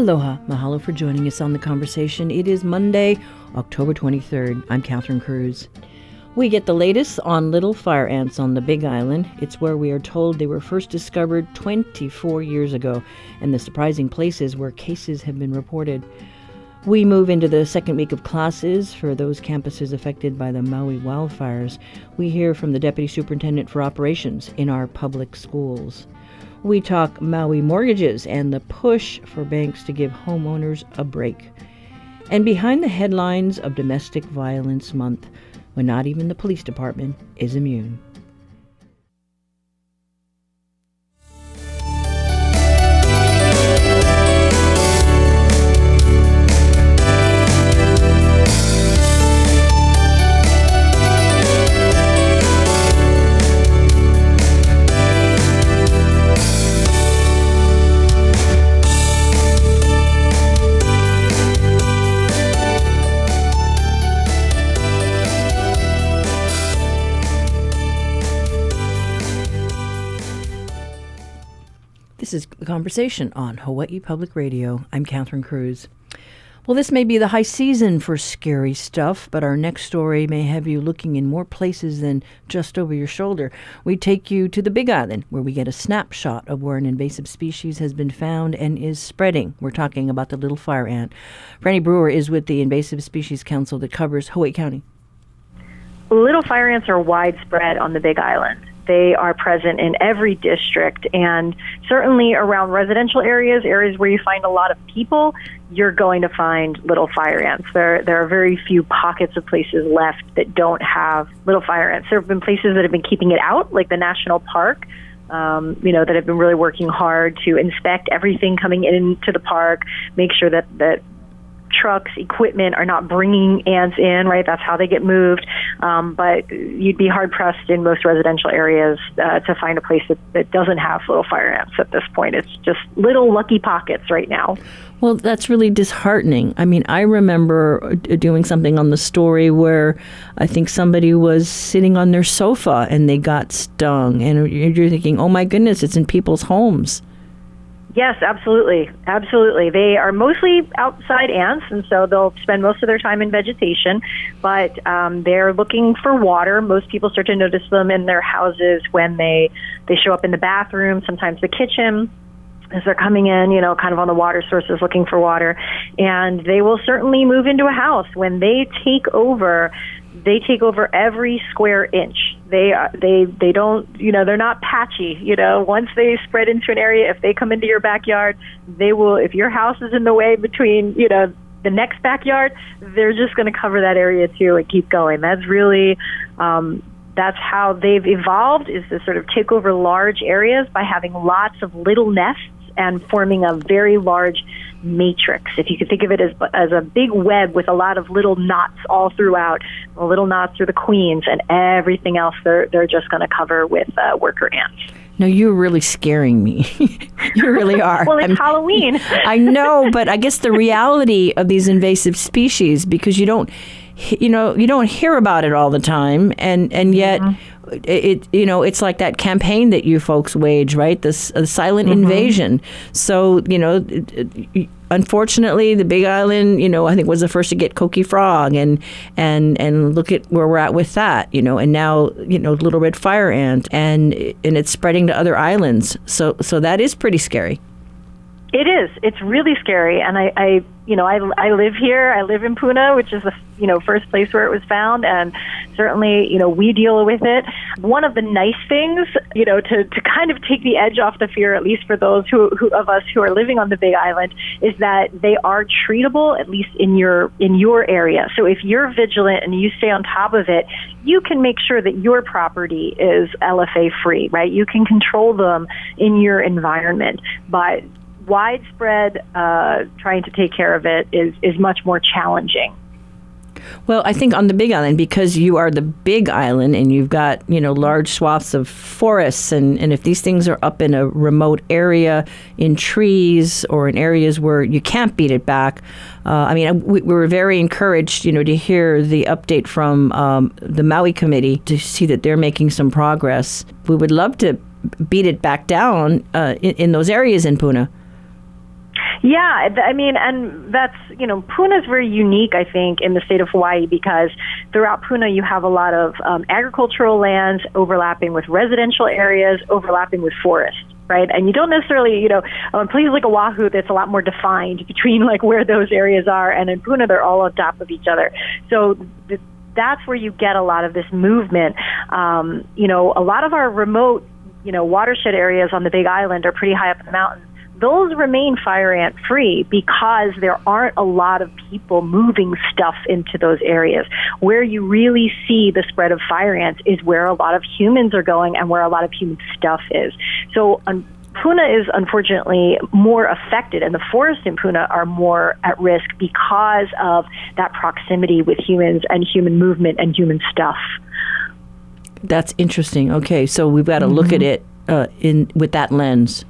Aloha. Mahalo for joining us on the conversation. It is Monday, October 23rd. I'm Catherine Cruz. We get the latest on little fire ants on the Big Island. It's where we are told they were first discovered 24 years ago, and the surprising places where cases have been reported. We move into the second week of classes for those campuses affected by the Maui wildfires. We hear from the Deputy Superintendent for Operations in our public schools. We talk Maui mortgages and the push for banks to give homeowners a break. And behind the headlines of Domestic Violence Month, when not even the police department is immune. This is the conversation on Hawaii Public Radio. I'm Catherine Cruz. Well, this may be the high season for scary stuff, but our next story may have you looking in more places than just over your shoulder. We take you to the Big Island, where we get a snapshot of where an invasive species has been found and is spreading. We're talking about the little fire ant. Franny Brewer is with the Invasive Species Council that covers Hawaii County. Little fire ants are widespread on the Big Island. They are present in every district and certainly around residential areas, areas where you find a lot of people, you're going to find little fire ants. There, there are very few pockets of places left that don't have little fire ants. There have been places that have been keeping it out, like the national park. Um, you know, that have been really working hard to inspect everything coming into the park, make sure that, that trucks, equipment are not bringing ants in, right? That's how they get moved. Um, but you'd be hard pressed in most residential areas uh, to find a place that, that doesn't have little fire ants at this point. It's just little lucky pockets right now. Well, that's really disheartening. I mean, I remember uh, doing something on the story where I think somebody was sitting on their sofa and they got stung, and you're thinking, oh my goodness, it's in people's homes. Yes, absolutely. Absolutely. They are mostly outside ants, and so they'll spend most of their time in vegetation, but um, they're looking for water. Most people start to notice them in their houses when they, they show up in the bathroom, sometimes the kitchen as they're coming in, you know, kind of on the water sources looking for water. And they will certainly move into a house. When they take over, they take over every square inch. They are, they they don't you know they're not patchy. You know once they spread into an area, if they come into your backyard, they will. If your house is in the way between you know the next backyard, they're just going to cover that area too and keep going. That's really um, that's how they've evolved is to sort of take over large areas by having lots of little nests and forming a very large matrix. If you could think of it as as a big web with a lot of little knots all throughout, little knots are the queens, and everything else they're they're just going to cover with uh, worker ants. No, you're really scaring me. you really are. well, it's I'm, Halloween. I know, but I guess the reality of these invasive species, because you don't, you know, you don't hear about it all the time, and and yet. Mm-hmm it you know it's like that campaign that you folks wage right? This uh, silent mm-hmm. invasion. So you know unfortunately the big island you know i think was the first to get coqui frog and and and look at where we're at with that you know and now you know little red fire ant and and it's spreading to other islands. So so that is pretty scary it is. It's really scary, and I, I, you know, I, I live here. I live in Puna, which is the, you know, first place where it was found, and certainly, you know, we deal with it. One of the nice things, you know, to, to kind of take the edge off the fear, at least for those who, who of us who are living on the Big Island, is that they are treatable, at least in your in your area. So if you're vigilant and you stay on top of it, you can make sure that your property is LFA free, right? You can control them in your environment, but widespread uh, trying to take care of it is, is much more challenging. Well, I think on the Big Island, because you are the Big Island and you've got, you know, large swaths of forests, and, and if these things are up in a remote area in trees or in areas where you can't beat it back, uh, I mean, we, we, were very encouraged, you know, to hear the update from um, the Maui Committee to see that they're making some progress. We would love to beat it back down uh, in, in those areas in Puna. Yeah, I mean, and that's, you know, Puna is very unique, I think, in the state of Hawaii because throughout Puna you have a lot of um, agricultural lands overlapping with residential areas, overlapping with forests right? And you don't necessarily, you know, on places like Oahu, that's a lot more defined between like where those areas are, and in Puna, they're all on top of each other. So the, that's where you get a lot of this movement. Um, you know, a lot of our remote, you know, watershed areas on the Big Island are pretty high up in the mountains those remain fire ant free because there aren't a lot of people moving stuff into those areas. Where you really see the spread of fire ants is where a lot of humans are going and where a lot of human stuff is. So, um, Puna is unfortunately more affected, and the forests in Puna are more at risk because of that proximity with humans and human movement and human stuff. That's interesting. Okay, so we've got to mm-hmm. look at it uh, in with that lens.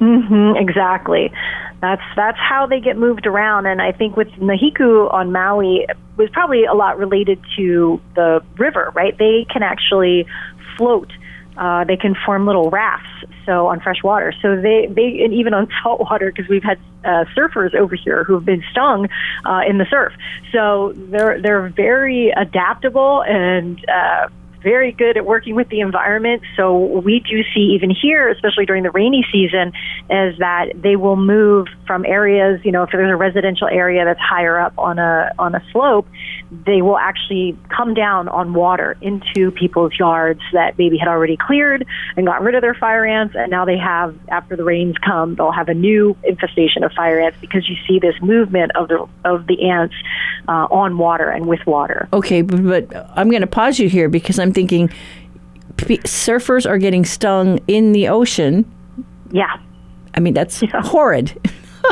Mm-hmm, exactly. That's that's how they get moved around, and I think with Nahiku on Maui was probably a lot related to the river, right? They can actually float. Uh, they can form little rafts, so on fresh water. So they they and even on salt water because we've had uh, surfers over here who have been stung uh, in the surf. So they're they're very adaptable and. Very good at working with the environment. So we do see even here, especially during the rainy season, is that they will move from areas. You know, if there's a residential area that's higher up on a on a slope, they will actually come down on water into people's yards that maybe had already cleared and got rid of their fire ants, and now they have after the rains come, they'll have a new infestation of fire ants because you see this movement of the of the ants uh, on water and with water. Okay, but, but I'm going to pause you here because I'm thinking p- surfers are getting stung in the ocean. Yeah. I mean, that's yeah. horrid.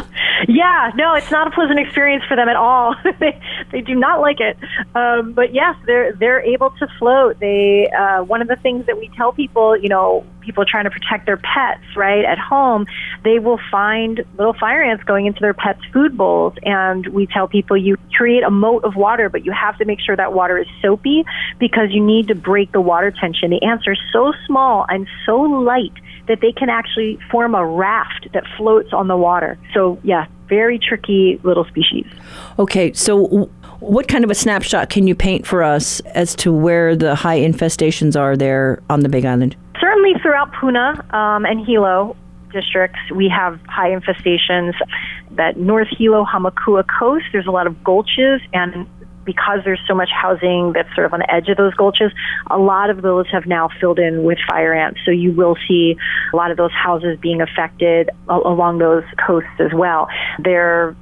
yeah, no, it's not a pleasant experience for them at all. they they do not like it. Um, but yes, they're they're able to float. They uh, one of the things that we tell people, you know, people trying to protect their pets, right, at home, they will find little fire ants going into their pets' food bowls, and we tell people you create a moat of water, but you have to make sure that water is soapy because you need to break the water tension. The ants are so small and so light that they can actually form a raft that floats on the water. So, yeah, very tricky little species. Okay, so what kind of a snapshot can you paint for us as to where the high infestations are there on the Big Island? Certainly throughout Puna um, and Hilo districts, we have high infestations. That North Hilo Hamakua coast, there's a lot of gulches and because there's so much housing that's sort of on the edge of those gulches, a lot of those have now filled in with fire ants. So you will see a lot of those houses being affected along those coasts as well. They're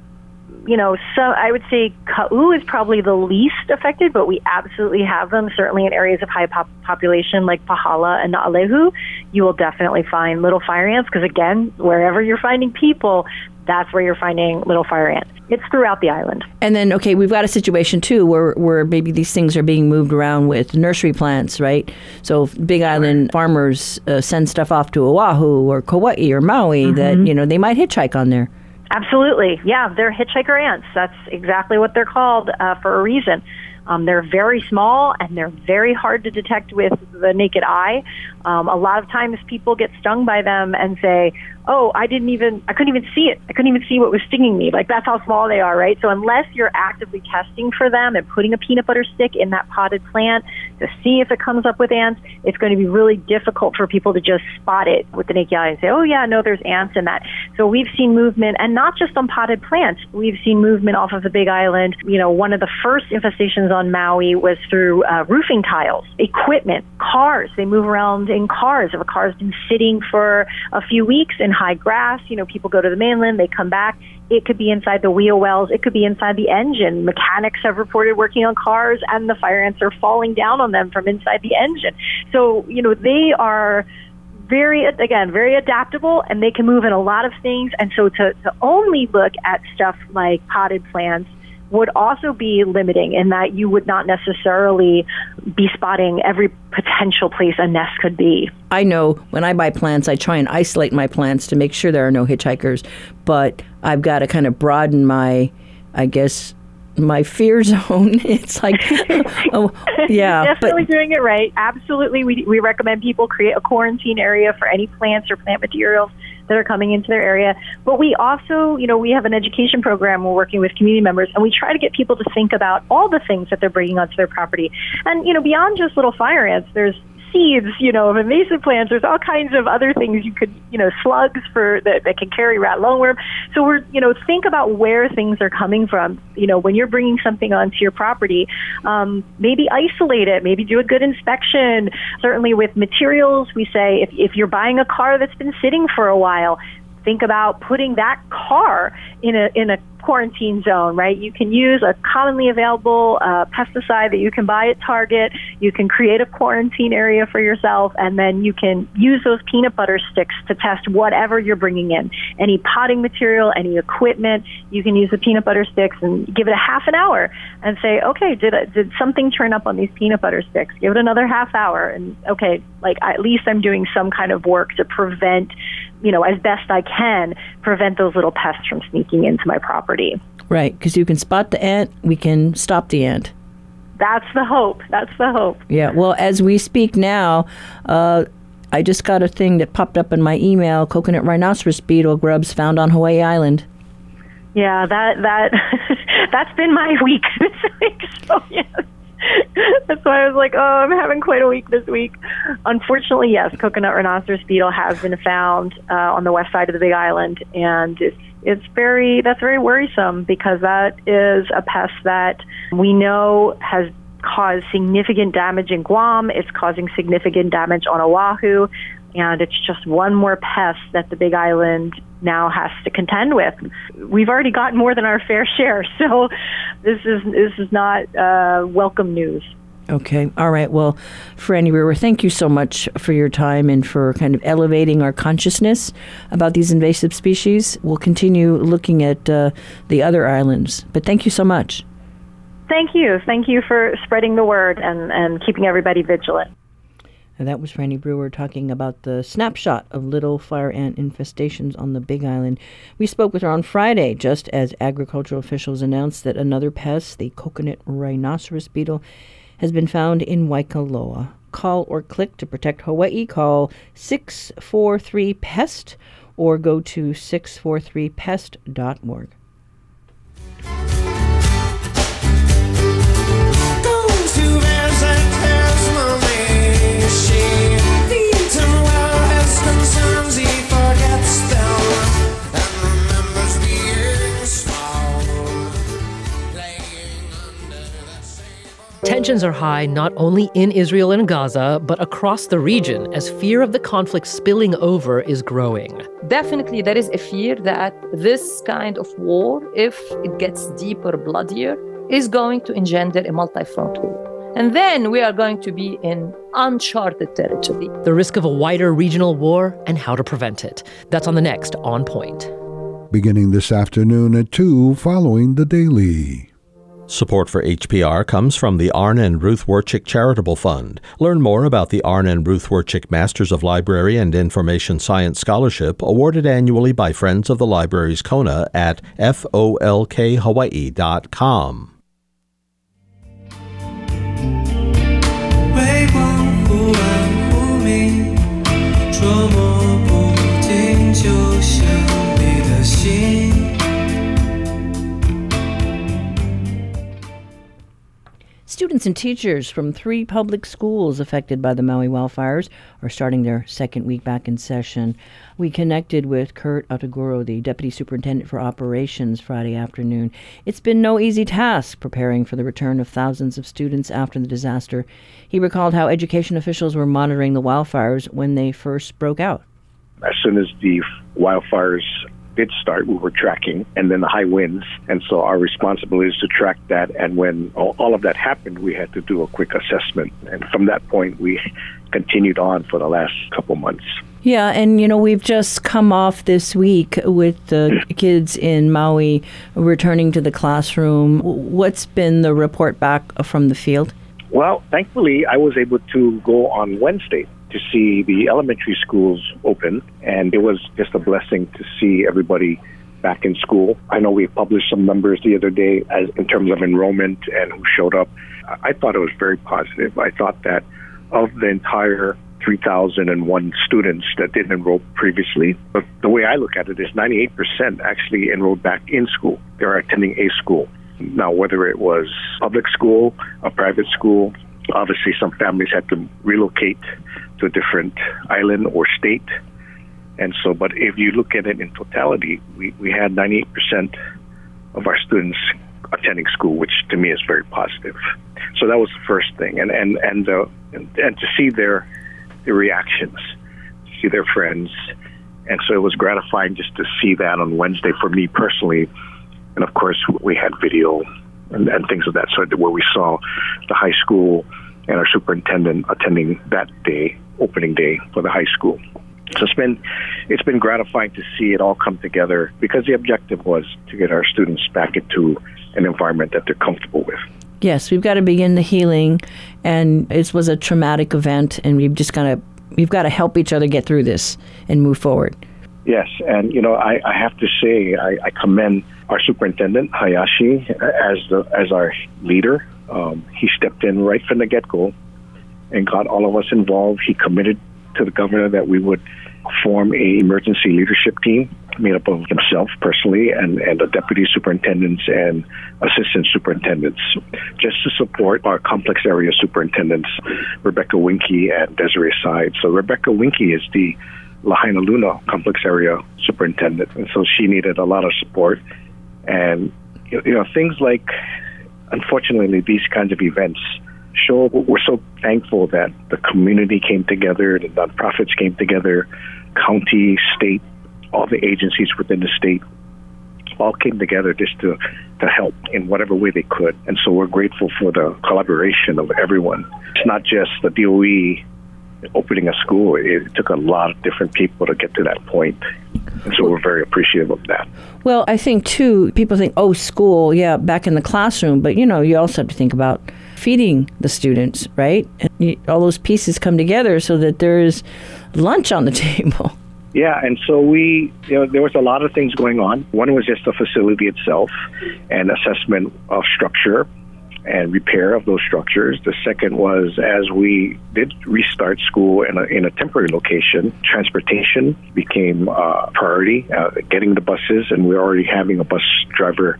you know, so I would say Kau is probably the least affected, but we absolutely have them. Certainly in areas of high pop- population like Pahala and Naalehu, you will definitely find little fire ants because again, wherever you're finding people, that's where you're finding little fire ants. It's throughout the island. And then, okay, we've got a situation too where, where maybe these things are being moved around with nursery plants, right? So Big Island farmers uh, send stuff off to Oahu or Kauai or Maui mm-hmm. that, you know, they might hitchhike on there. Absolutely. Yeah, they're hitchhiker ants. That's exactly what they're called uh, for a reason. Um, they're very small and they're very hard to detect with the naked eye. Um, a lot of times people get stung by them and say, oh, I didn't even, I couldn't even see it. I couldn't even see what was stinging me. Like that's how small they are, right? So unless you're actively testing for them and putting a peanut butter stick in that potted plant to see if it comes up with ants, it's going to be really difficult for people to just spot it with the naked eye and say, oh yeah, no, there's ants in that. So we've seen movement and not just on potted plants. We've seen movement off of the Big Island. You know, one of the first infestations on Maui was through uh, roofing tiles, equipment, cars. They move around in cars. If a car's been sitting for a few weeks and high grass. You know, people go to the mainland, they come back. It could be inside the wheel wells. It could be inside the engine. Mechanics have reported working on cars, and the fire ants are falling down on them from inside the engine. So, you know, they are very again very adaptable and they can move in a lot of things and so to, to only look at stuff like potted plants would also be limiting in that you would not necessarily be spotting every potential place a nest could be. I know when I buy plants, I try and isolate my plants to make sure there are no hitchhikers, but I've got to kind of broaden my, I guess, my fear zone. It's like, oh, yeah. definitely but, doing it right. Absolutely. We, we recommend people create a quarantine area for any plants or plant materials that are coming into their area. But we also, you know, we have an education program. We're working with community members, and we try to get people to think about all the things that they're bringing onto their property. And you know, beyond just little fire ants, there's seeds, you know, of invasive plants. There's all kinds of other things you could, you know, slugs for that, that can carry rat lungworm. So we're, you know, think about where things are coming from. You know, when you're bringing something onto your property, um, maybe isolate it. Maybe do a good inspection. Certainly with materials, we say if if you're buying a car that's been sitting for a while, think about putting that car in a in a quarantine zone, right? You can use a commonly available uh, pesticide that you can buy at Target. You can create a quarantine area for yourself, and then you can use those peanut butter sticks to test whatever you're bringing in. Any potting material, any equipment, you can use the peanut butter sticks and give it a half an hour and say, okay, did did something turn up on these peanut butter sticks? Give it another half hour, and okay, like at least I'm doing some kind of work to prevent you know, as best I can, prevent those little pests from sneaking into my property. Right, because you can spot the ant, we can stop the ant. That's the hope. That's the hope. Yeah, well, as we speak now, uh, I just got a thing that popped up in my email coconut rhinoceros beetle grubs found on Hawaii Island. Yeah, that that that's been my week this week. So yes, That's why I was like, oh, I'm having quite a week this week. Unfortunately, yes, coconut rhinoceros beetle has been found uh, on the west side of the Big Island, and it's it's very that's very worrisome because that is a pest that we know has caused significant damage in Guam. It's causing significant damage on Oahu and it's just one more pest that the Big Island now has to contend with. We've already gotten more than our fair share, so this is this is not uh, welcome news. Okay. All right. Well, Franny Brewer, thank you so much for your time and for kind of elevating our consciousness about these invasive species. We'll continue looking at uh, the other islands, but thank you so much. Thank you. Thank you for spreading the word and, and keeping everybody vigilant. And that was Franny Brewer talking about the snapshot of little fire ant infestations on the Big Island. We spoke with her on Friday, just as agricultural officials announced that another pest, the coconut rhinoceros beetle, has been found in Waikoloa. Call or click to protect Hawaii. Call 643 PEST or go to 643pest.org. Tensions are high not only in Israel and Gaza, but across the region as fear of the conflict spilling over is growing. Definitely, there is a fear that this kind of war, if it gets deeper, bloodier, is going to engender a multi front war. And then we are going to be in uncharted territory. The risk of a wider regional war and how to prevent it. That's on the next On Point. Beginning this afternoon at 2 following the Daily. Support for HPR comes from the Arne and Ruth Wurchik Charitable Fund. Learn more about the Arne and Ruth Wurchik Masters of Library and Information Science Scholarship awarded annually by Friends of the Libraries Kona at folkhawaii.com. Students and teachers from three public schools affected by the Maui wildfires are starting their second week back in session. We connected with Kurt Otaguro, the Deputy Superintendent for Operations, Friday afternoon. It's been no easy task preparing for the return of thousands of students after the disaster. He recalled how education officials were monitoring the wildfires when they first broke out. As soon as the wildfires did start, we were tracking, and then the high winds. And so our responsibility is to track that. And when all of that happened, we had to do a quick assessment. And from that point, we continued on for the last couple months. Yeah, and you know, we've just come off this week with the kids in Maui returning to the classroom. What's been the report back from the field? Well, thankfully, I was able to go on Wednesday to see the elementary schools open, and it was just a blessing to see everybody back in school. I know we published some numbers the other day as in terms of enrollment and who showed up. I thought it was very positive. I thought that of the entire 3,001 students that didn't enroll previously. But the way I look at it is 98% actually enrolled back in school. They're attending a school. Now, whether it was public school, a private school, obviously some families had to relocate to a different island or state. And so, but if you look at it in totality, we, we had 98% of our students attending school, which to me is very positive. So that was the first thing, and and and uh, and, and to see their their reactions, see their friends, and so it was gratifying just to see that on Wednesday for me personally, and of course we had video and, and things of that sort where we saw the high school and our superintendent attending that day, opening day for the high school. So it's been it's been gratifying to see it all come together because the objective was to get our students back into an environment that they're comfortable with. Yes, we've got to begin the healing, and it was a traumatic event, and we've just got to we've got to help each other get through this and move forward. Yes, and you know I, I have to say I, I commend our superintendent Hayashi as the as our leader. Um, he stepped in right from the get go and got all of us involved. He committed to the governor that we would form a emergency leadership team made up of himself personally and, and the deputy superintendents and assistant superintendents just to support our complex area superintendents, Rebecca Winkie and Desiree Side. So Rebecca Winkie is the Lahainaluna complex area superintendent, and so she needed a lot of support. And you know, things like, unfortunately, these kinds of events show we're so thankful that the community came together, the nonprofits came together, county, state, all the agencies within the state all came together just to, to help in whatever way they could. And so we're grateful for the collaboration of everyone. It's not just the DOE opening a school, it took a lot of different people to get to that point. And so we're very appreciative of that. Well, I think too, people think, oh, school, yeah, back in the classroom. But, you know, you also have to think about feeding the students, right? And all those pieces come together so that there's lunch on the table. Yeah, and so we, you know, there was a lot of things going on. One was just the facility itself and assessment of structure and repair of those structures. The second was as we did restart school in a, in a temporary location, transportation became a priority, uh, getting the buses, and we're already having a bus driver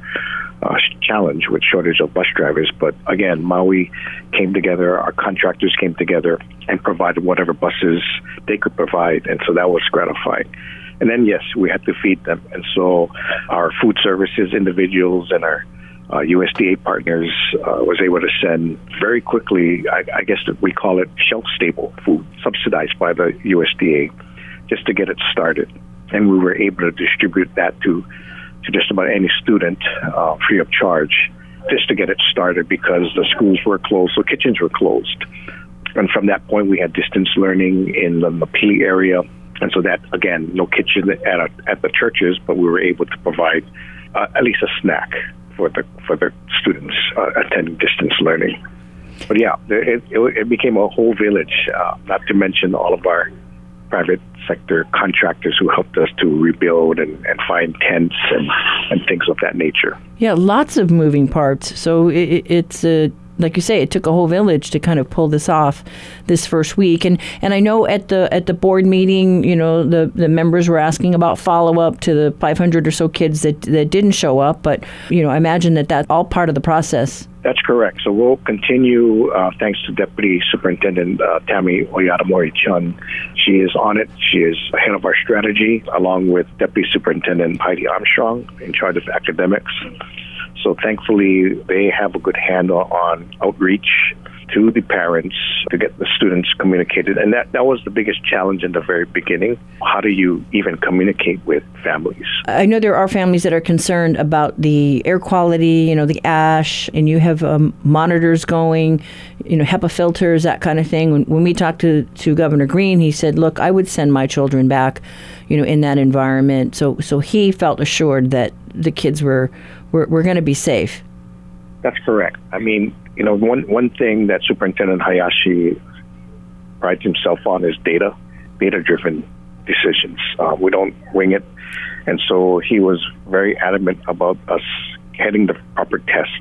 uh, challenge with shortage of bus drivers. But again, Maui came together, our contractors came together and provided whatever buses they could provide, and so that was gratifying. And then, yes, we had to feed them. And so our food services individuals and our uh, USDA partners uh, was able to send very quickly, I, I guess we call it shelf stable food, subsidized by the USDA, just to get it started. And we were able to distribute that to to just about any student uh, free of charge just to get it started because the schools were closed, so kitchens were closed. And from that point, we had distance learning in the Napili area. And so that, again, no kitchen at, a, at the churches, but we were able to provide uh, at least a snack for the, for the students uh, attending distance learning. But yeah, it, it, it became a whole village, uh, not to mention all of our private sector contractors who helped us to rebuild and, and find tents and, and things of that nature. Yeah, lots of moving parts. So it, it's a like you say, it took a whole village to kind of pull this off this first week. And and I know at the at the board meeting, you know, the, the members were asking about follow up to the 500 or so kids that that didn't show up. But you know, I imagine that that's all part of the process. That's correct. So we'll continue, uh, thanks to Deputy Superintendent uh, Tammi Oyadomari-Chun. She is on it. She is head of our strategy, along with Deputy Superintendent Heidi Armstrong, in charge of academics. So thankfully, they have a good handle on outreach to the parents to get the students communicated. And that, that was the biggest challenge in the very beginning. How do you even communicate with families? I know there are families that are concerned about the air quality, you know, the ash, and you have um, monitors going, you know, HEPA filters, that kind of thing. When, when we talked to, to Governor Green, he said, look, I would send my children back, you know, in that environment. So, so he felt assured that the kids were, were, were going to be safe. That's correct. I mean, you know, one one thing that Superintendent Hayashi prides himself on is data, data-driven decisions. Uh, we don't wing it, and so he was very adamant about us getting the proper tests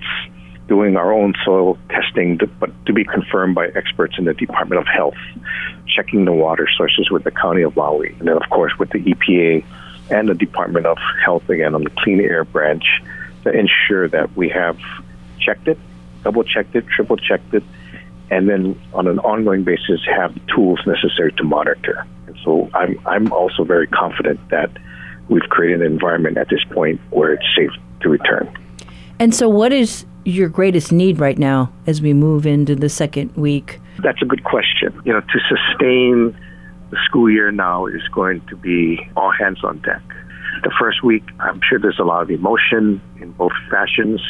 doing our own soil testing, to, but to be confirmed by experts in the Department of Health, checking the water sources with the County of Maui, and then, of course, with the EPA and the Department of Health again on the Clean Air branch to ensure that we have checked it, double checked it, triple checked it, and then on an ongoing basis have the tools necessary to monitor. And so I'm, I'm also very confident that we've created an environment at this point where it's safe to return. And so, what is your greatest need right now as we move into the second week? That's a good question. You know, to sustain the school year now is going to be all hands on deck. The first week, I'm sure there's a lot of emotion in both fashions.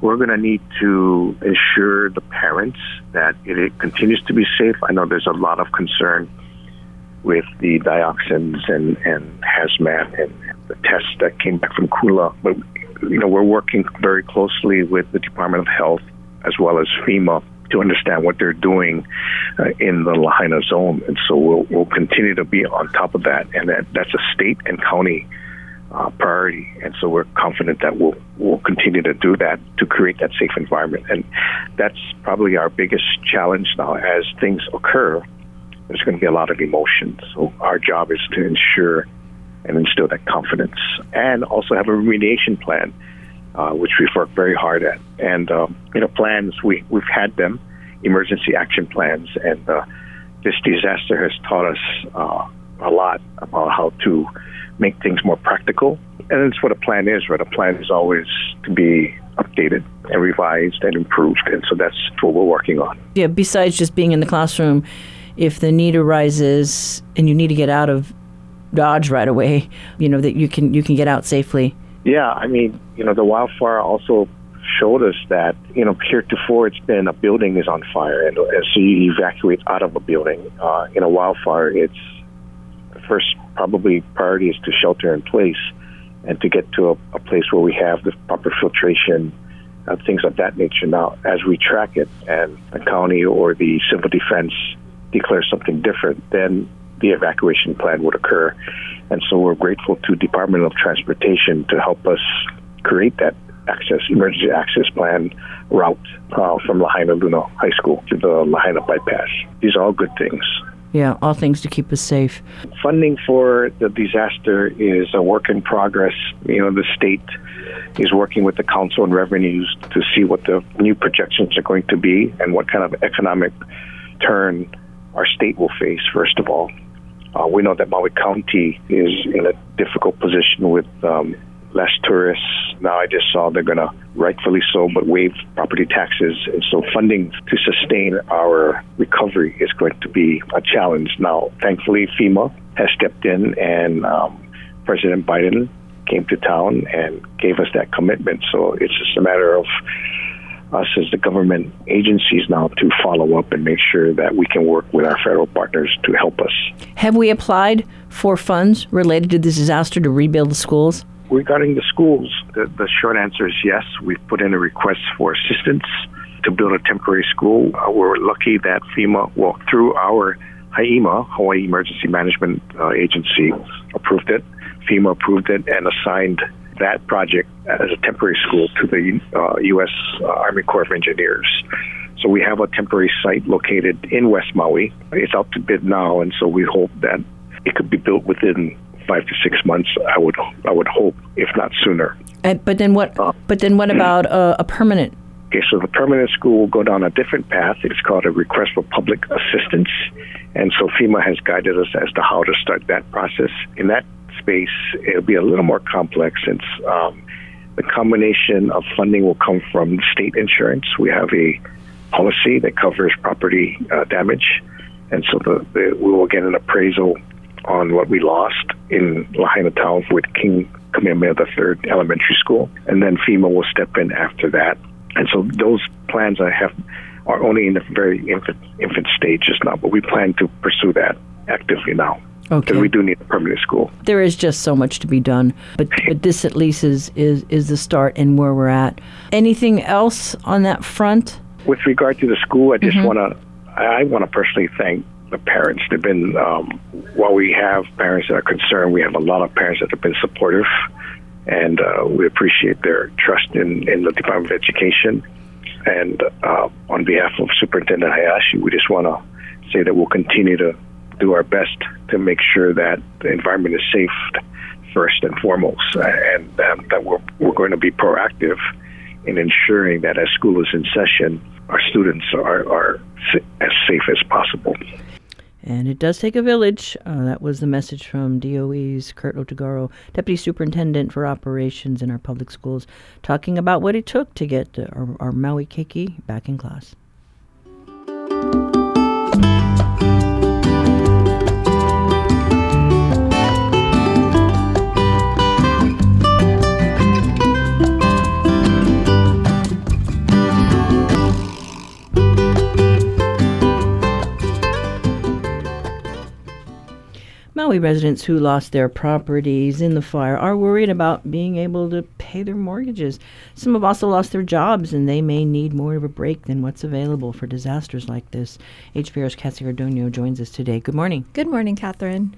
We're going to need to ensure the parents that it, continues to be safe. I know there's a lot of concern with the dioxins and, and hazmat and the tests that came back from Kula. But, you know, we're working very closely with the Department of Health as well as FEMA to understand what they're doing uh, in the Lahaina zone. And so we'll, we'll continue to be on top of that. And that, that's a state and county uh, priority. And so we're confident that we'll, we'll continue to do that to create that safe environment. And that's probably our biggest challenge now as things occur. There's going to be a lot of emotion. So our job is to ensure and instill that confidence and also have a remediation plan uh, which we've worked very hard at. And um, you know, plans we we've had them, emergency action plans, and uh, this disaster has taught us uh, a lot about how to make things more practical. And that's what a plan is. Right, a plan is always to be updated and revised and improved, and so that's what we're working on. Yeah. Besides just being in the classroom, if the need arises and you need to get out of Dodge right away, you know that you can you can get out safely. Yeah, I mean, you know, the wildfire also showed us that, you know, heretofore it's been a building is on fire, and as you evacuate out of a building uh, in a wildfire, it's first probably priority is to shelter in place and to get to a, a place where we have the proper filtration, uh, things of that nature. Now, as we track it, and the county or the civil defense declares something different, then the evacuation plan would occur. And so we're grateful to Department of Transportation to help us create that access emergency access plan route uh, from Lahainaluna High School to the Lahaina bypass. These are all good things. Yeah, all things to keep us safe. Funding for the disaster is a work in progress. You know, the state is working with the council and revenues to see what the new projections are going to be and what kind of economic turn our state will face, first of all. Uh, we know that Maui County is in a difficult position with um, less tourists. Now I just saw they're going to, rightfully so, but waive property taxes. And so funding to sustain our recovery is going to be a challenge. Now, thankfully, FEMA has stepped in and um, President Biden came to town and gave us that commitment. So it's just a matter of us as the government agencies now to follow up and make sure that we can work with our federal partners to help us. Have we applied for funds related to this disaster to rebuild the schools? Regarding the schools, the, the short answer is yes. We've put in a request for assistance to build a temporary school. Uh, we're lucky that FEMA, well, through our HIEMA, Hawaii Emergency Management uh, Agency, approved it. FEMA approved it and assigned that project as a temporary school to the uh, U.S. Uh, Army Corps of Engineers. So we have a temporary site located in West Maui. It's out to bid now, and so we hope that it could be built within five to six months. I would I would hope, if not sooner. And, but then what? Uh, but then what about uh, a permanent? Okay, so the permanent school will go down a different path. It's called a request for public assistance, and so FEMA has guided us as to how to start that process. In that space, it'll be a little more complex since um, the combination of funding will come from state insurance. We have a policy that covers property uh, damage, and so the, the, we will get an appraisal on what we lost in Lahaina Town with King Kamehameha III Elementary School, and then FEMA will step in after that. And so those plans I have are only in the very infant, infant stages now, but we plan to pursue that actively now. Okay. Because we do need a permanent school. There is just so much to be done, but but this at least is is is the start and where we're at. Anything else on that front? With regard to the school, I just mm-hmm. want to I want to personally thank the parents. They've been um, while we have parents that are concerned, we have a lot of parents that have been supportive, and uh, we appreciate their trust in in the Department of Education. And uh, on behalf of Superintendent Hayashi, we just want to say that we'll continue to do our best to make sure that the environment is safe first and foremost, and um, that we're, we're going to be proactive in ensuring that as school is in session, our students are, are as safe as possible. And it does take a village. Uh, that was the message from DOE's Kurt Otaguro, Deputy Superintendent for Operations in our public schools, talking about what it took to get our, our Maui Keiki back in class. Maui residents who lost their properties in the fire are worried about being able to pay their mortgages. Some have also lost their jobs, and they may need more of a break than what's available for disasters like this. HPR's Cassie Ordonio joins us today. Good morning. Good morning, Catherine.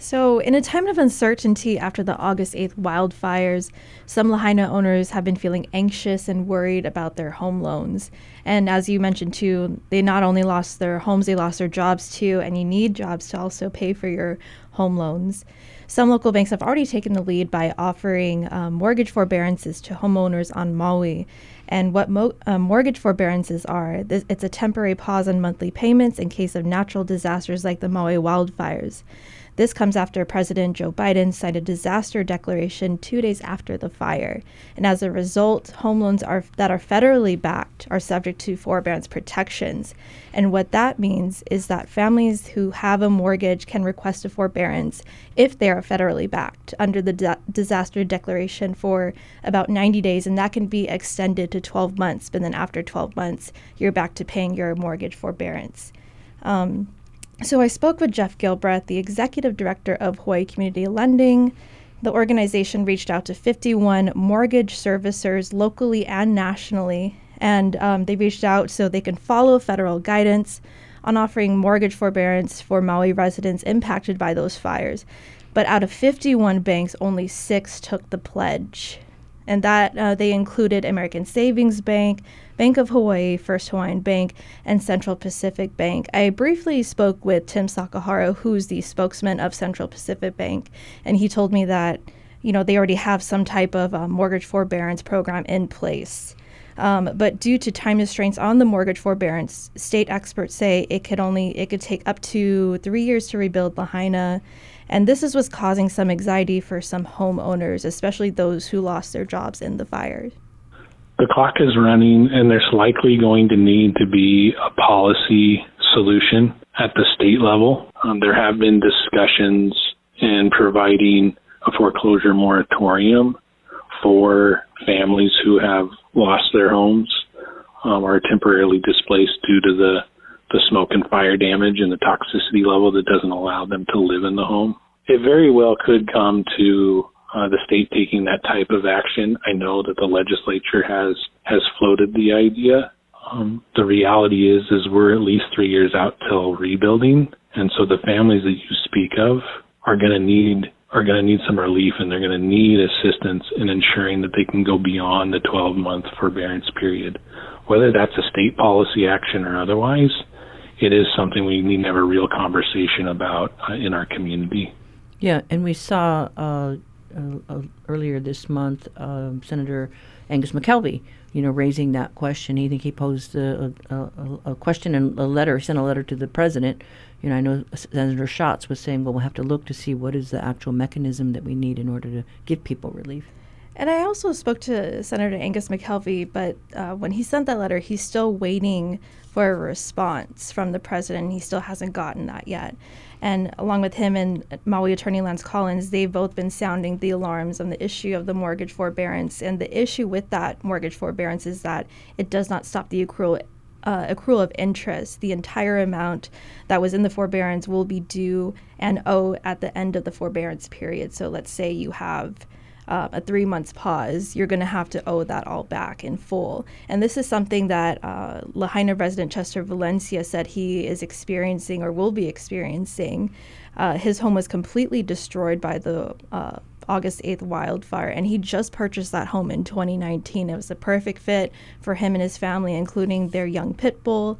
So, in a time of uncertainty after the August 8th wildfires, some Lahaina owners have been feeling anxious and worried about their home loans. And as you mentioned too, they not only lost their homes, they lost their jobs too, and you need jobs to also pay for your home loans. Some local banks have already taken the lead by offering um, mortgage forbearances to homeowners on Maui. And what mo- um, mortgage forbearances are, th- it's a temporary pause on monthly payments in case of natural disasters like the Maui wildfires. This comes after President Joe Biden signed a disaster declaration two days after the fire. And as a result, home loans are, that are federally backed are subject to forbearance protections. And what that means is that families who have a mortgage can request a forbearance if they are federally backed under the di- disaster declaration for about 90 days. And that can be extended to 12 months. But then after 12 months, you're back to paying your mortgage forbearance. Um, so I spoke with Jeff Gilbreth, the executive director of Hawaii Community Lending. The organization reached out to 51 mortgage servicers locally and nationally, and um, they reached out so they can follow federal guidance on offering mortgage forbearance for Maui residents impacted by those fires. But out of 51 banks, only six took the pledge and that uh, they included American Savings Bank, Bank of Hawaii, First Hawaiian Bank, and Central Pacific Bank. I briefly spoke with Tim Sakahara, who's the spokesman of Central Pacific Bank, and he told me that you know they already have some type of uh, mortgage forbearance program in place. Um, but due to time constraints on the mortgage forbearance, state experts say it could only it could take up to three years to rebuild Lahaina, and this is what's causing some anxiety for some homeowners, especially those who lost their jobs in the fires. The clock is running, and there's likely going to need to be a policy solution at the state level. Um, there have been discussions in providing a foreclosure moratorium for families who have lost their homes um, or temporarily displaced due to the the smoke and fire damage and the toxicity level that doesn't allow them to live in the home. It very well could come to uh, the state taking that type of action. I know that the legislature has has floated the idea. Um, the reality is, is we're at least three years out till rebuilding, and so the families that you speak of are going to need are going to need some relief, and they're going to need assistance in ensuring that they can go beyond the 12 month forbearance period, whether that's a state policy action or otherwise it is something we need to have a real conversation about uh, in our community. Yeah, and we saw uh, uh, earlier this month um, Senator Angus McKelvey, you know, raising that question. I think he posed a, a, a, question and a letter, sent a letter to the president. You know, I know Senator Schatz was saying, well, we'll have to look to see what is the actual mechanism that we need in order to give people relief. And I also spoke to Senator Angus McKelvey, but uh, when he sent that letter, he's still waiting for a response from the president. He still hasn't gotten that yet. And along with him and Maui Attorney Lance Collins, they've both been sounding the alarms on the issue of the mortgage forbearance. And the issue with that mortgage forbearance is that it does not stop the accrual uh, accrual of interest, the entire amount that was in the forbearance will be due and owe at the end of the forbearance period. So let's say you have uh, a three months pause, you're going to have to owe that all back in full. And this is something that uh, Lahaina resident Chester Valencia said he is experiencing or will be experiencing. Uh, his home was completely destroyed by the uh, August 8th wildfire, and he just purchased that home in 2019. It was a perfect fit for him and his family, including their young pit bull.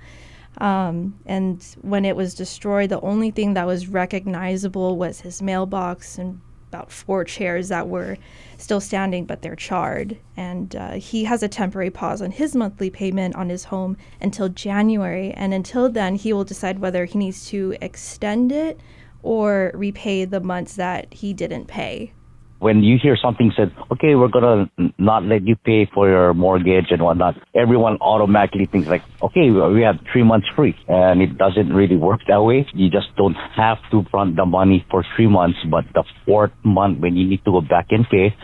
Um, and when it was destroyed, the only thing that was recognizable was his mailbox and about four chairs that were still standing, but they're charred. And uh, he has a temporary pause on his monthly payment on his home until January. And until then, he will decide whether he needs to extend it or repay the months that he didn't pay when you hear something said, okay, we're to not let you pay for your mortgage and whatnot, everyone automatically thinks like, okay, we have three months free. And it doesn't really work that way. You just don't have to front the money for three months, but the fourth month when you need to go back and pay,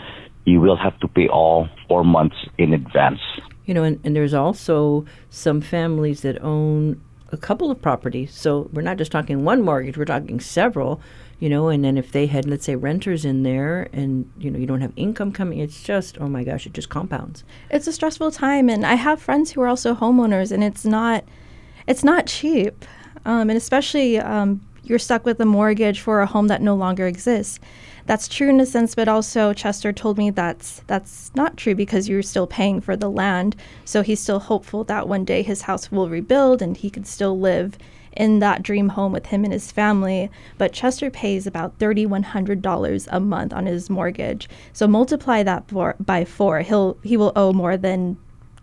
you will have to pay all four months in advance. You know, and, and there's also some families that own a couple of properties. So we're not just talking one mortgage, we're talking several you know and then if they had let's say renters in there and you know you don't have income coming it's just oh my gosh it just compounds. It's a stressful time and i have friends who are also homeowners and it's not it's not cheap. Um, and especially um, you're stuck with a mortgage for a home that no longer exists. That's true in a sense but also chester told me that's that's not true because you're still paying for the land. So he's still hopeful that one day his house will rebuild and he can still live in that dream home with him and his family. But Chester pays about $3,100 a month on his mortgage. So multiply that for, by four. He'll he will owe more than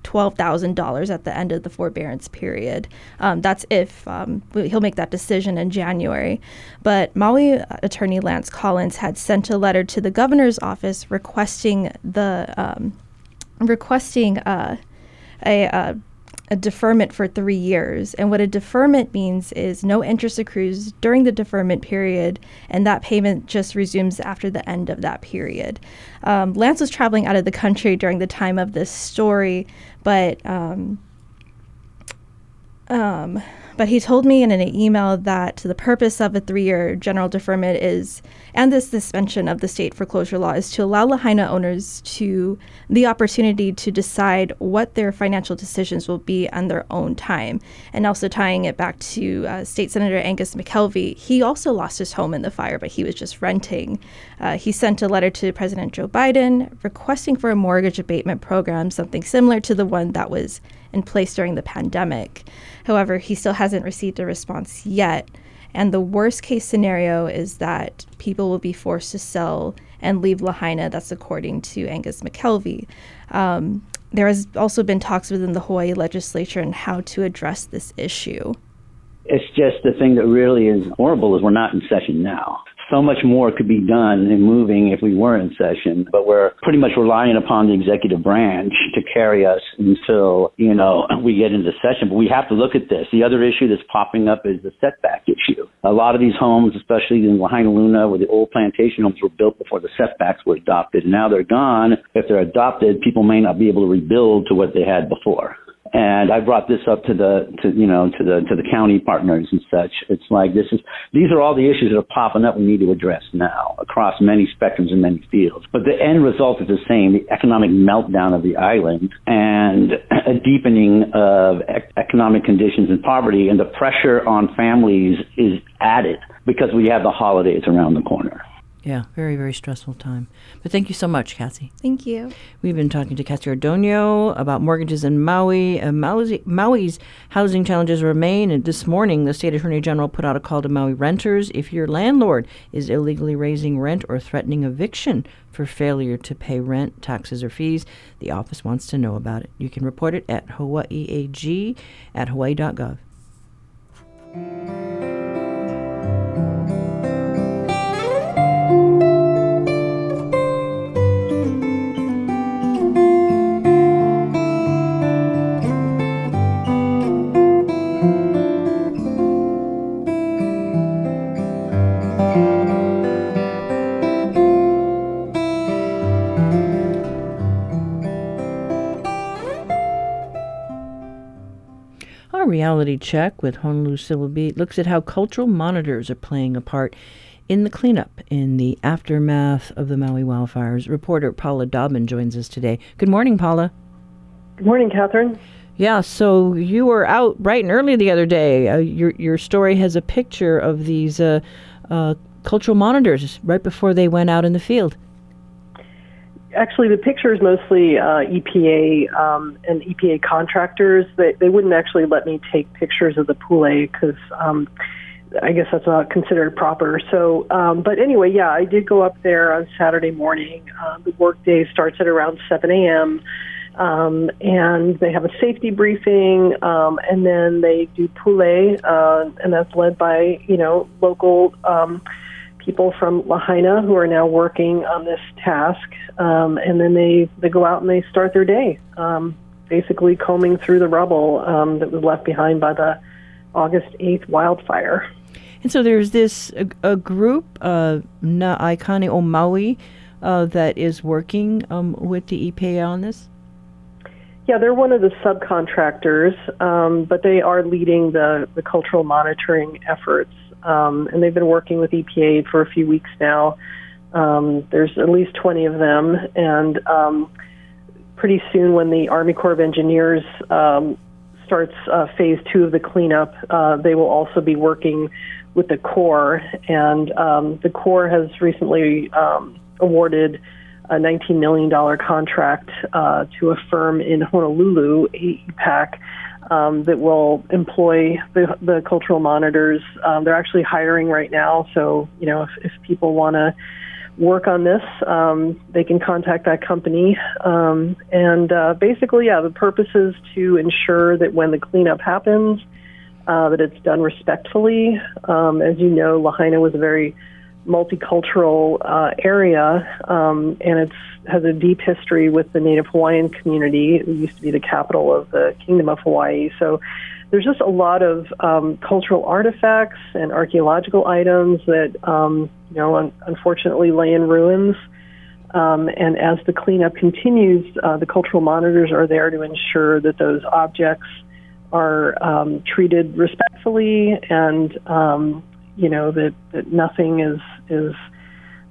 $12,000 at the end of the forbearance period. Um, that's if um, he'll make that decision in January. But Maui attorney Lance Collins had sent a letter to the governor's office requesting the um, requesting uh, a uh, a deferment for three years. And what a deferment means is no interest accrues during the deferment period, and that payment just resumes after the end of that period. Um, Lance was traveling out of the country during the time of this story, but um, um, but he told me in an email that the purpose of a three year general deferment is, and the suspension of the state foreclosure law, is to allow Lahaina owners to the opportunity to decide what their financial decisions will be on their own time. And also tying it back to uh, State Senator Angus McKelvey, he also lost his home in the fire, but he was just renting. Uh, he sent a letter to President Joe Biden requesting for a mortgage abatement program, something similar to the one that was in place during the pandemic. However, he still hasn't received a response yet. And the worst case scenario is that people will be forced to sell and leave Lahaina. That's according to Angus McKelvey. Um, there has also been talks within the Hawaii legislature on how to address this issue. It's just the thing that really is horrible is we're not in session now so much more could be done in moving if we were in session, but we're pretty much relying upon the executive branch to carry us until, you know, we get into session. But we have to look at this. The other issue that's popping up is the setback issue. A lot of these homes, especially in Lahainaluna, where the old plantation homes were built before the setbacks were adopted, now they're gone. If they're adopted, people may not be able to rebuild to what they had before. And I brought this up to the, to, you know, to the, to the county partners and such. It's like this is, these are all the issues that are popping up we need to address now across many spectrums and many fields. But the end result is the same, the economic meltdown of the island and a deepening of ec- economic conditions and poverty and the pressure on families is added because we have the holidays around the corner. Yeah, very, very stressful time. But thank you so much, Cassie. Thank you. We've been talking to Cassie Ordonio about mortgages in Maui. Uh, Maui. Maui's housing challenges remain. And this morning, the state attorney general put out a call to Maui renters if your landlord is illegally raising rent or threatening eviction for failure to pay rent, taxes, or fees. The office wants to know about it. You can report it at hawaiiag at hawaii.gov. reality check with Honolulu Civil Beat looks at how cultural monitors are playing a part in the cleanup in the aftermath of the Maui wildfires. Reporter Paula Dobbyn joins us today. Good morning, Paula. Good morning, Catherine. Yeah, so you were out bright and early the other day. Uh, your your story has a picture of these uh, uh, cultural monitors right before they went out in the field. Actually, the picture is mostly uh, EPA um, and EPA contractors. They, they wouldn't actually let me take pictures of the pool because um, I guess that's not considered proper. So, um, but anyway, yeah, I did go up there on Saturday morning. Uh, the workday starts at around 7 a.m. Um, and they have a safety briefing, um, and then they do pule, uh, and that's led by you know local um, people from Lahaina who are now working on this task, um, and then they they go out and they start their day, um, basically combing through the rubble um, that was left behind by the August 8th wildfire. And so there's this a, a group, uh, Na Aikane o Maui, uh, that is working um, with the EPA on this. Yeah, they're one of the subcontractors, um, but they are leading the, the cultural monitoring efforts. Um, and they've been working with EPA for a few weeks now. Um, there's at least 20 of them. And um, pretty soon, when the Army Corps of Engineers um, starts uh, phase two of the cleanup, uh, they will also be working with the Corps. And um, the Corps has recently awarded a $19 million contract uh, to a firm in Honolulu, AEPAC, um, that will employ the, the cultural monitors. Um, they're actually hiring right now, so you know if, if people want to work on this, um, they can contact that company. Um, and uh, basically, yeah, the purpose is to ensure that when the cleanup happens, uh, that it's done respectfully. Um, as you know, Lahaina was a very multicultural uh, area, um, and it has a deep history with the Native Hawaiian community. It used to be the capital of the Kingdom of Hawaii. So there's just a lot of um, cultural artifacts and archaeological items that, um, you know, un- unfortunately lay in ruins. Um, and as the cleanup continues, uh, the cultural monitors are there to ensure that those objects are um, treated respectfully and um, you know that, that nothing is is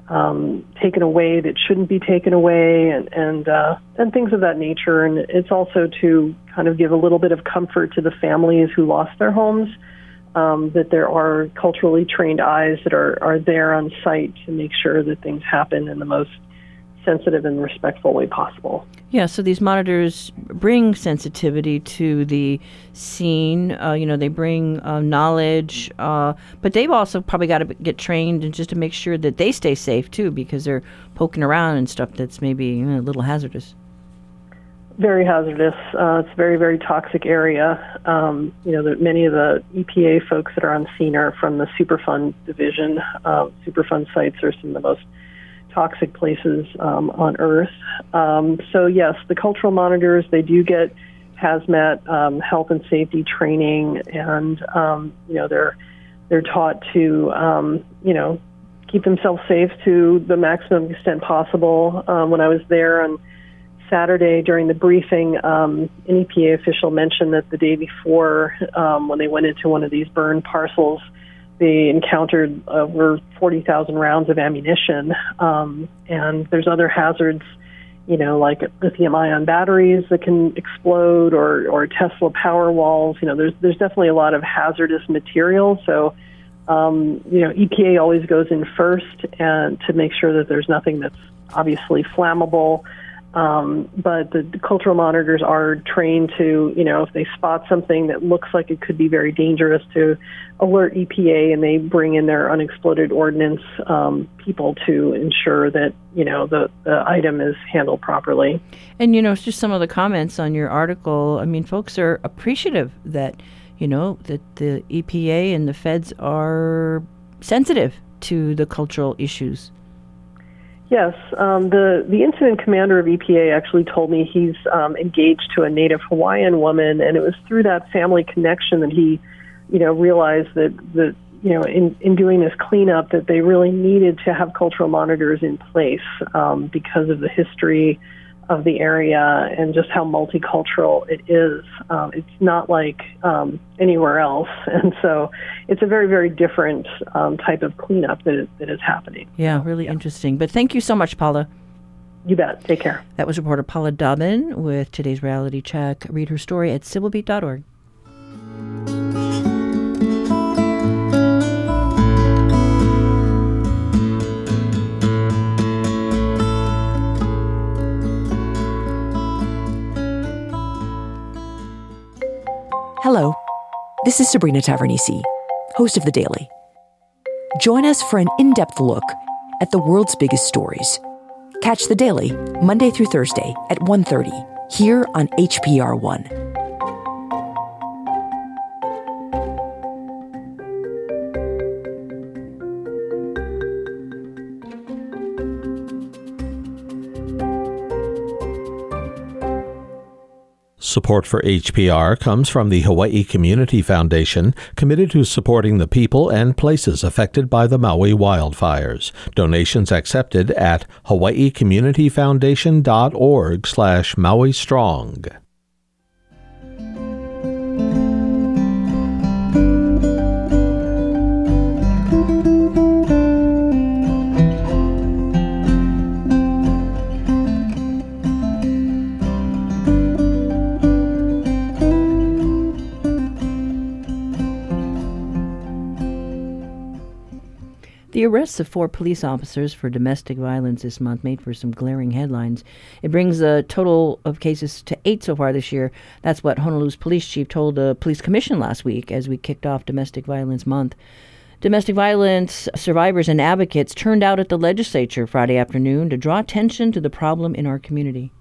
um, taken away that shouldn't be taken away, and and uh, and things of that nature. And it's also to kind of give a little bit of comfort to the families who lost their homes. Um, that there are culturally trained eyes that are, are there on site to make sure that things happen in the most sensitive and respectful way possible. Yeah, so these monitors bring sensitivity to the scene. Uh, you know, they bring uh, knowledge, uh, but they've also probably got to get trained and just to make sure that they stay safe too, because they're poking around and stuff that's maybe you know, a little hazardous. Very hazardous. Uh, it's a very, very toxic area. Um, you know, that many of the EPA folks that are on scene are from the Superfund division. Uh, Superfund sites are some of the most toxic places um, on Earth. Um, so yes, the cultural monitors they do get hazmat um, health and safety training, and um, you know they're they're taught to um, you know keep themselves safe to the maximum extent possible. Um, when I was there on Saturday during the briefing, an EPA official mentioned that the day before, when they went into one of these burn parcels, they encountered over 40,000 rounds of ammunition. Um, and there's other hazards, you know, like lithium ion batteries that can explode or, or Tesla power walls. You know, there's, there's definitely a lot of hazardous material. So, um, you know, EPA always goes in first and to make sure that there's nothing that's obviously flammable. Um, but the, cultural monitors are trained to, you know, if they spot something that looks like it could be very dangerous, to alert EPA, and they bring in their unexploded ordnance um, people to ensure that, you know, the, the item is handled properly. And you know, just some of the comments on your article. I mean, folks are appreciative that, you know, that the EPA and the feds are sensitive to the cultural issues. Yes, um, the the incident commander of EPA actually told me he's um, engaged to a Native Hawaiian woman, and it was through that family connection that he, you know, realized that that you know in in doing this cleanup that they really needed to have cultural monitors in place um, because of the history of the area and just how multicultural it is. Um, it's not like um, anywhere else, and so it's a very, very different um, type of cleanup that is, that is happening. Yeah, really yeah. interesting. But thank you so much, Paula. You bet. Take care. That was reporter Paula Dobbyn with today's reality check. Read her story at civilbeat.org. This is Sabrina Tavernise, host of The Daily. Join us for an in-depth look at the world's biggest stories. Catch The Daily Monday through Thursday at 1:30 here on HPR1. Support for HPR comes from the Hawaii Community Foundation, committed to supporting the people and places affected by the Maui wildfires. Donations accepted at hawaiicommunityfoundation.org slash. The arrests of four police officers for domestic violence this month made for some glaring headlines. It brings the total of cases to eight so far this year. That's what Honolulu's police chief told the police commission last week as we kicked off Domestic Violence Month. Domestic violence survivors and advocates turned out at the legislature Friday afternoon to draw attention to the problem in our community.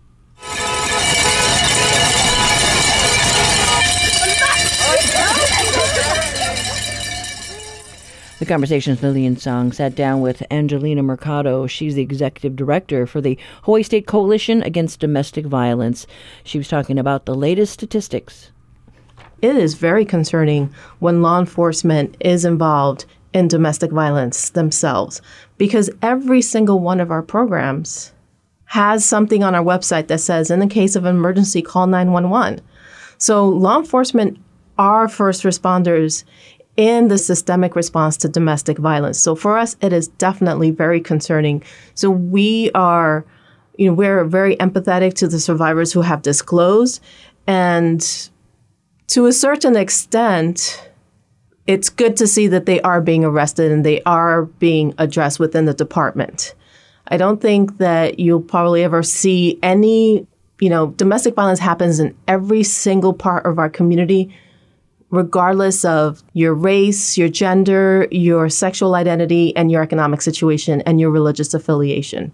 The Conversation's Lillian Tsang sat down with Angelina Mercado. She's the executive director for the Hawaii State Coalition Against Domestic Violence. She was talking about the latest statistics. It is very concerning when law enforcement is involved in domestic violence themselves because every single one of our programs has something on our website that says, in the case of emergency, call 911. So law enforcement are first responders in the systemic response to domestic violence. So for us, it is definitely very concerning. So we are, you know, we're very empathetic to the survivors who have disclosed. And to a certain extent, it's good to see that they are being arrested and they are being addressed within the department. I don't think that you'll probably ever see any, you know, domestic violence happens in every single part of our community regardless of your race, your gender, your sexual identity, and your economic situation and your religious affiliation.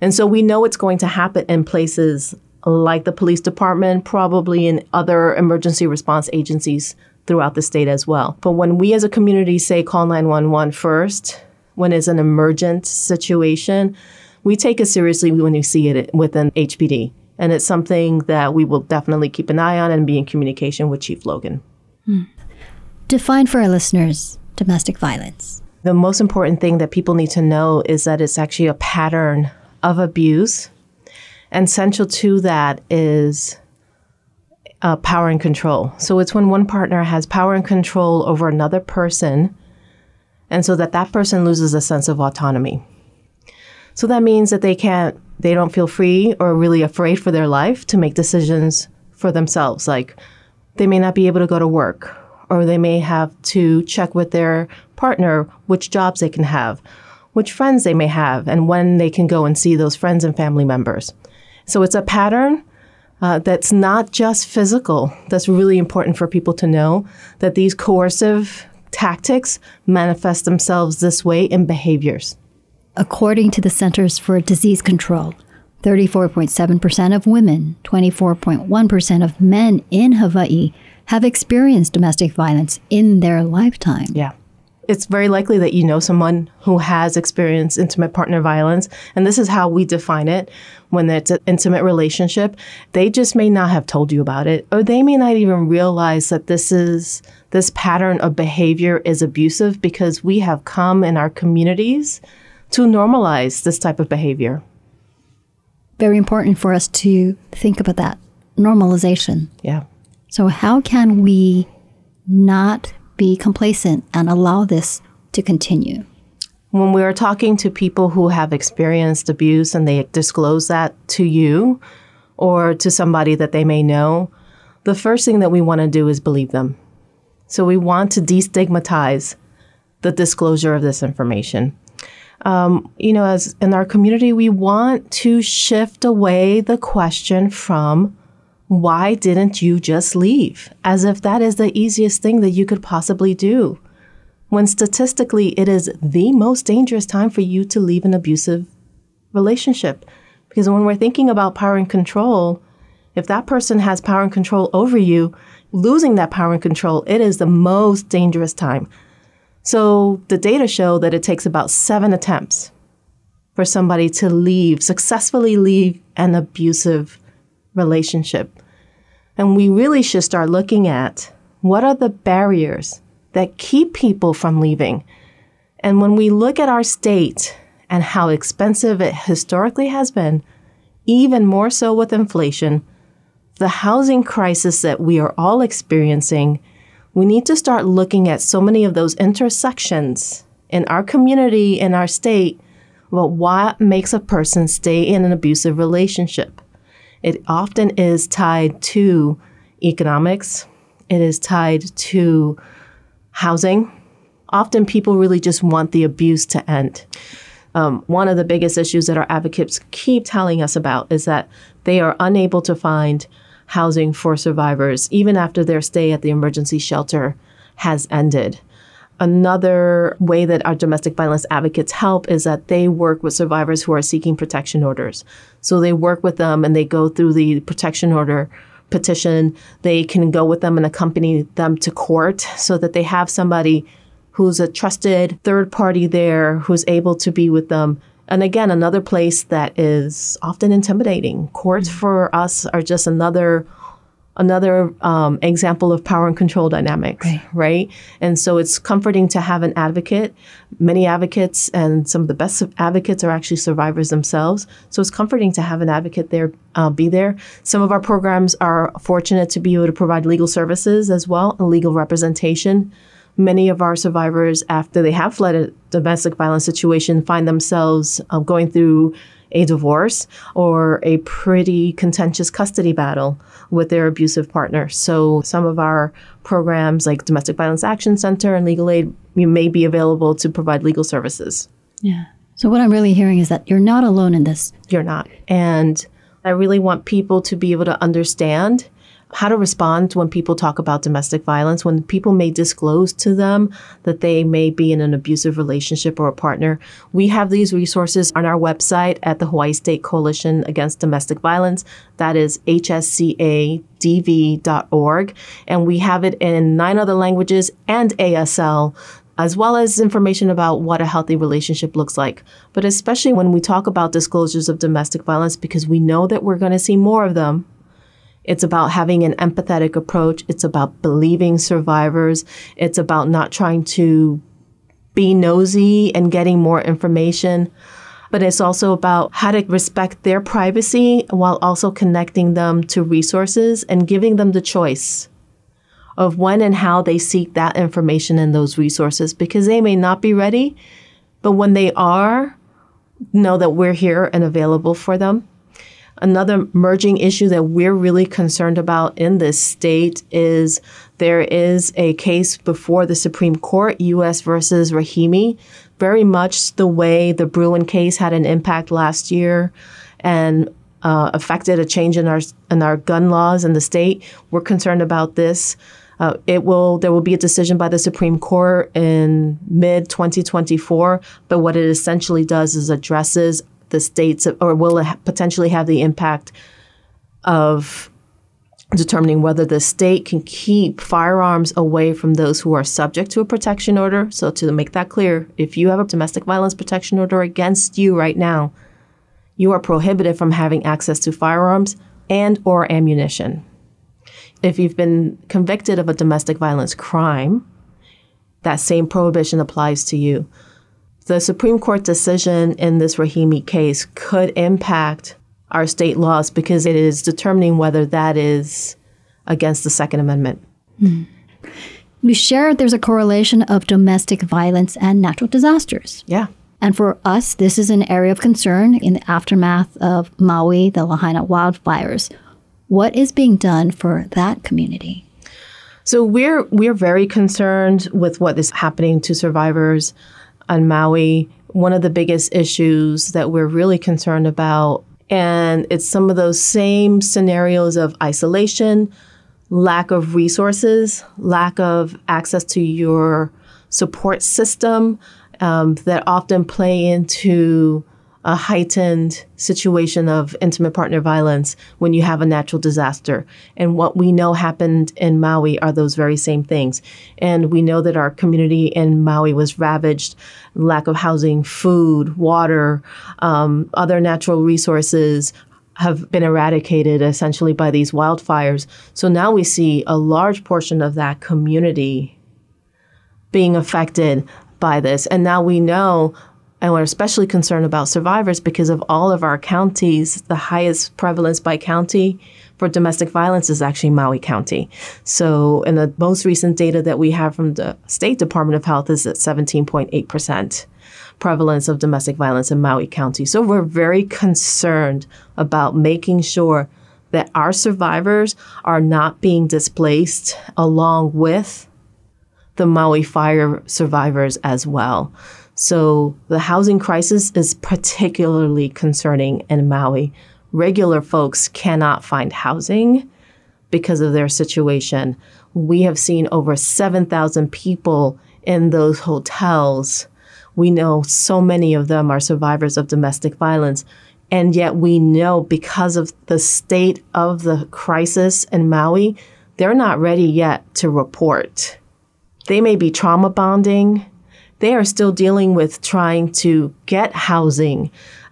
And so we know it's going to happen in places like the police department, probably in other emergency response agencies throughout the state as well. But when we as a community say call 911 first, when it's an emergent situation, we take it seriously when we see it within HPD. And it's something that we will definitely keep an eye on and be in communication with Chief Logan. Hmm. Define for our listeners domestic violence. The most important thing that people need to know is that it's actually a pattern of abuse. And central to that is uh, power and control. So it's when one partner has power and control over another person, and so that that person loses a sense of autonomy. So that means that they can't, they don't feel free or really afraid for their life to make decisions for themselves, like they may not be able to go to work, or they may have to check with their partner which jobs they can have, which friends they may have, and when they can go and see those friends and family members. So it's a pattern uh, that's not just physical. That's really important for people to know that these coercive tactics manifest themselves this way in behaviors. According to the Centers for Disease Control, 34.7% of women, 24.1% of men in Hawaii have experienced domestic violence in their lifetime. Yeah. It's very likely that you know someone who has experienced intimate partner violence. And this is how we define it when it's an intimate relationship. They just may not have told you about it, or they may not even realize that this is this pattern of behavior is abusive because we have come in our communities to normalize this type of behavior very important for us to think about that normalization. Yeah. So, how can we not be complacent and allow this to continue? When we are talking to people who have experienced abuse and they disclose that to you or to somebody that they may know, the first thing that we want to do is believe them. So, we want to destigmatize the disclosure of this information um, you know, as in our community, we want to shift away the question from why didn't you just leave? As if that is the easiest thing that you could possibly do. When statistically, it is the most dangerous time for you to leave an abusive relationship. Because when we're thinking about power and control, if that person has power and control over you, losing that power and control, it is the most dangerous time. So the data show that it takes about seven attempts for somebody to leave, successfully leave an abusive relationship. And we really should start looking at what are the barriers that keep people from leaving. And when we look at our state and how expensive it historically has been, even more so with inflation, the housing crisis that we are all experiencing, we need to start looking at so many of those intersections in our community, in our state, about what makes a person stay in an abusive relationship. It often is tied to economics, it is tied to housing. Often people really just want the abuse to end. Um, one of the biggest issues that our advocates keep telling us about is that they are unable to find housing for survivors even after their stay at the emergency shelter has ended. Another way that our domestic violence advocates help is that they work with survivors who are seeking protection orders. So they work with them and they go through the protection order petition. They can go with them and accompany them to court so that they have somebody who's a trusted third party there who's able to be with them. And again, another place that is often intimidating. Courts mm-hmm. for us are just another another um, example of power and control dynamics, right. right. And so it's comforting to have an advocate. Many advocates and some of the best advocates are actually survivors themselves. So it's comforting to have an advocate there, uh, be there. Some of our programs are fortunate to be able to provide legal services as well and legal representation. Many of our survivors, after they have fled a domestic violence situation, find themselves uh, going through a divorce or a pretty contentious custody battle with their abusive partner. So some of our programs like Domestic Violence Action Center and Legal Aid may be available to provide legal services. Yeah. So what I'm really hearing is that you're not alone in this. You're not. And I really want people to be able to understand how to respond when people talk about domestic violence, when people may disclose to them that they may be in an abusive relationship or a partner. We have these resources on our website at the Hawaii State Coalition Against Domestic Violence. That is hscadv.org. And we have it in nine other languages and ASL as well as information about what a healthy relationship looks like. But especially when we talk about disclosures of domestic violence, because we know that we're going to see more of them it's about having an empathetic approach. It's about believing survivors. It's about not trying to be nosy and getting more information. But it's also about how to respect their privacy while also connecting them to resources and giving them the choice of when and how they seek that information and those resources because they may not be ready, but when they are, know that we're here and available for them. Another merging issue that we're really concerned about in this state is there is a case before the Supreme Court, U.S. versus Rahimi, very much the way the Bruen case had an impact last year and uh, affected a change in our in our gun laws in the state. We're concerned about this. Uh, it will there will be a decision by the Supreme Court in mid 2024. But what it essentially does is addresses the states or will potentially have the impact of determining whether the state can keep firearms away from those who are subject to a protection order. So to make that clear, if you have a domestic violence protection order against you right now, you are prohibited from having access to firearms and or ammunition. If you've been convicted of a domestic violence crime, that same prohibition applies to you the Supreme Court decision in this Rahimi case could impact our state laws because it is determining whether that is against the Second Amendment. Mm. You shared there's a correlation of domestic violence and natural disasters. Yeah. And for us, this is an area of concern in the aftermath of Maui, the Lahaina wildfires. What is being done for that community? So we're we're very concerned with what is happening to survivors on Maui, one of the biggest issues that we're really concerned about. And it's some of those same scenarios of isolation, lack of resources, lack of access to your support system um, that often play into a heightened situation of intimate partner violence when you have a natural disaster. And what we know happened in Maui are those very same things. And we know that our community in Maui was ravaged lack of housing, food, water, um, other natural resources. Have been eradicated essentially by these wildfires. So now we see a large portion of that community being affected by this. And now we know and we're especially concerned about survivors because of all of our counties, the highest prevalence by county for domestic violence is actually Maui County. So, in the most recent data that we have from the State Department of Health is at 17.8% prevalence of domestic violence in Maui County. So, we're very concerned about making sure that our survivors are not being displaced along with the Maui fire survivors as well. So the housing crisis is particularly concerning in Maui. Regular folks cannot find housing because of their situation. We have seen over 7,000 people in those hotels. We know so many of them are survivors of domestic violence. And yet we know because of the state of the crisis in Maui, they're not ready yet to report. They may be trauma bonding, they are still dealing with trying to get housing,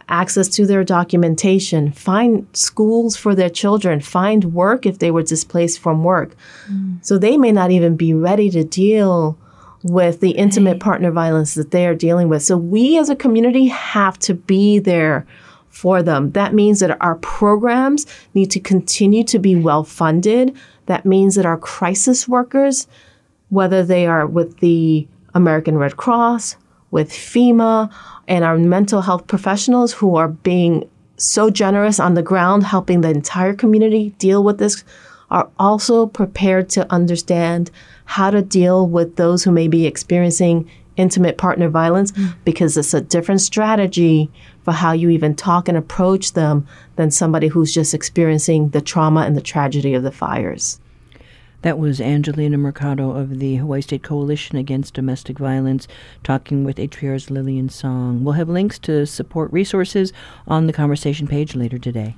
access to their documentation, find schools for their children, find work if they were displaced from work. Mm. So they may not even be ready to deal with the intimate right. partner violence that they are dealing with. So we as a community have to be there for them. That means that our programs need to continue to be well funded. That means that our crisis workers, whether they are with the American Red Cross, with FEMA, and our mental health professionals who are being so generous on the ground, helping the entire community deal with this, are also prepared to understand how to deal with those who may be experiencing intimate partner violence mm. because it's a different strategy for how you even talk and approach them than somebody who's just experiencing the trauma and the tragedy of the fires. That was Angelina Mercado of the Hawaii State Coalition Against Domestic Violence talking with HPR's Lillian Tsang. We'll have links to support resources on the conversation page later today.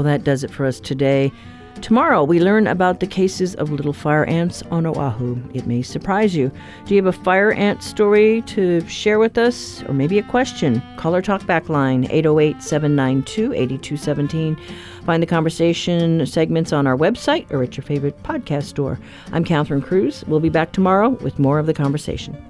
Well, that does it for us today. Tomorrow, we learn about the cases of little fire ants on Oahu. It may surprise you. Do you have a fire ant story to share with us, or maybe a question? Call our talkback line, 808 792 8217. Find the conversation segments on our website or at your favorite podcast store. I'm Catherine Cruz. We'll be back tomorrow with more of the conversation.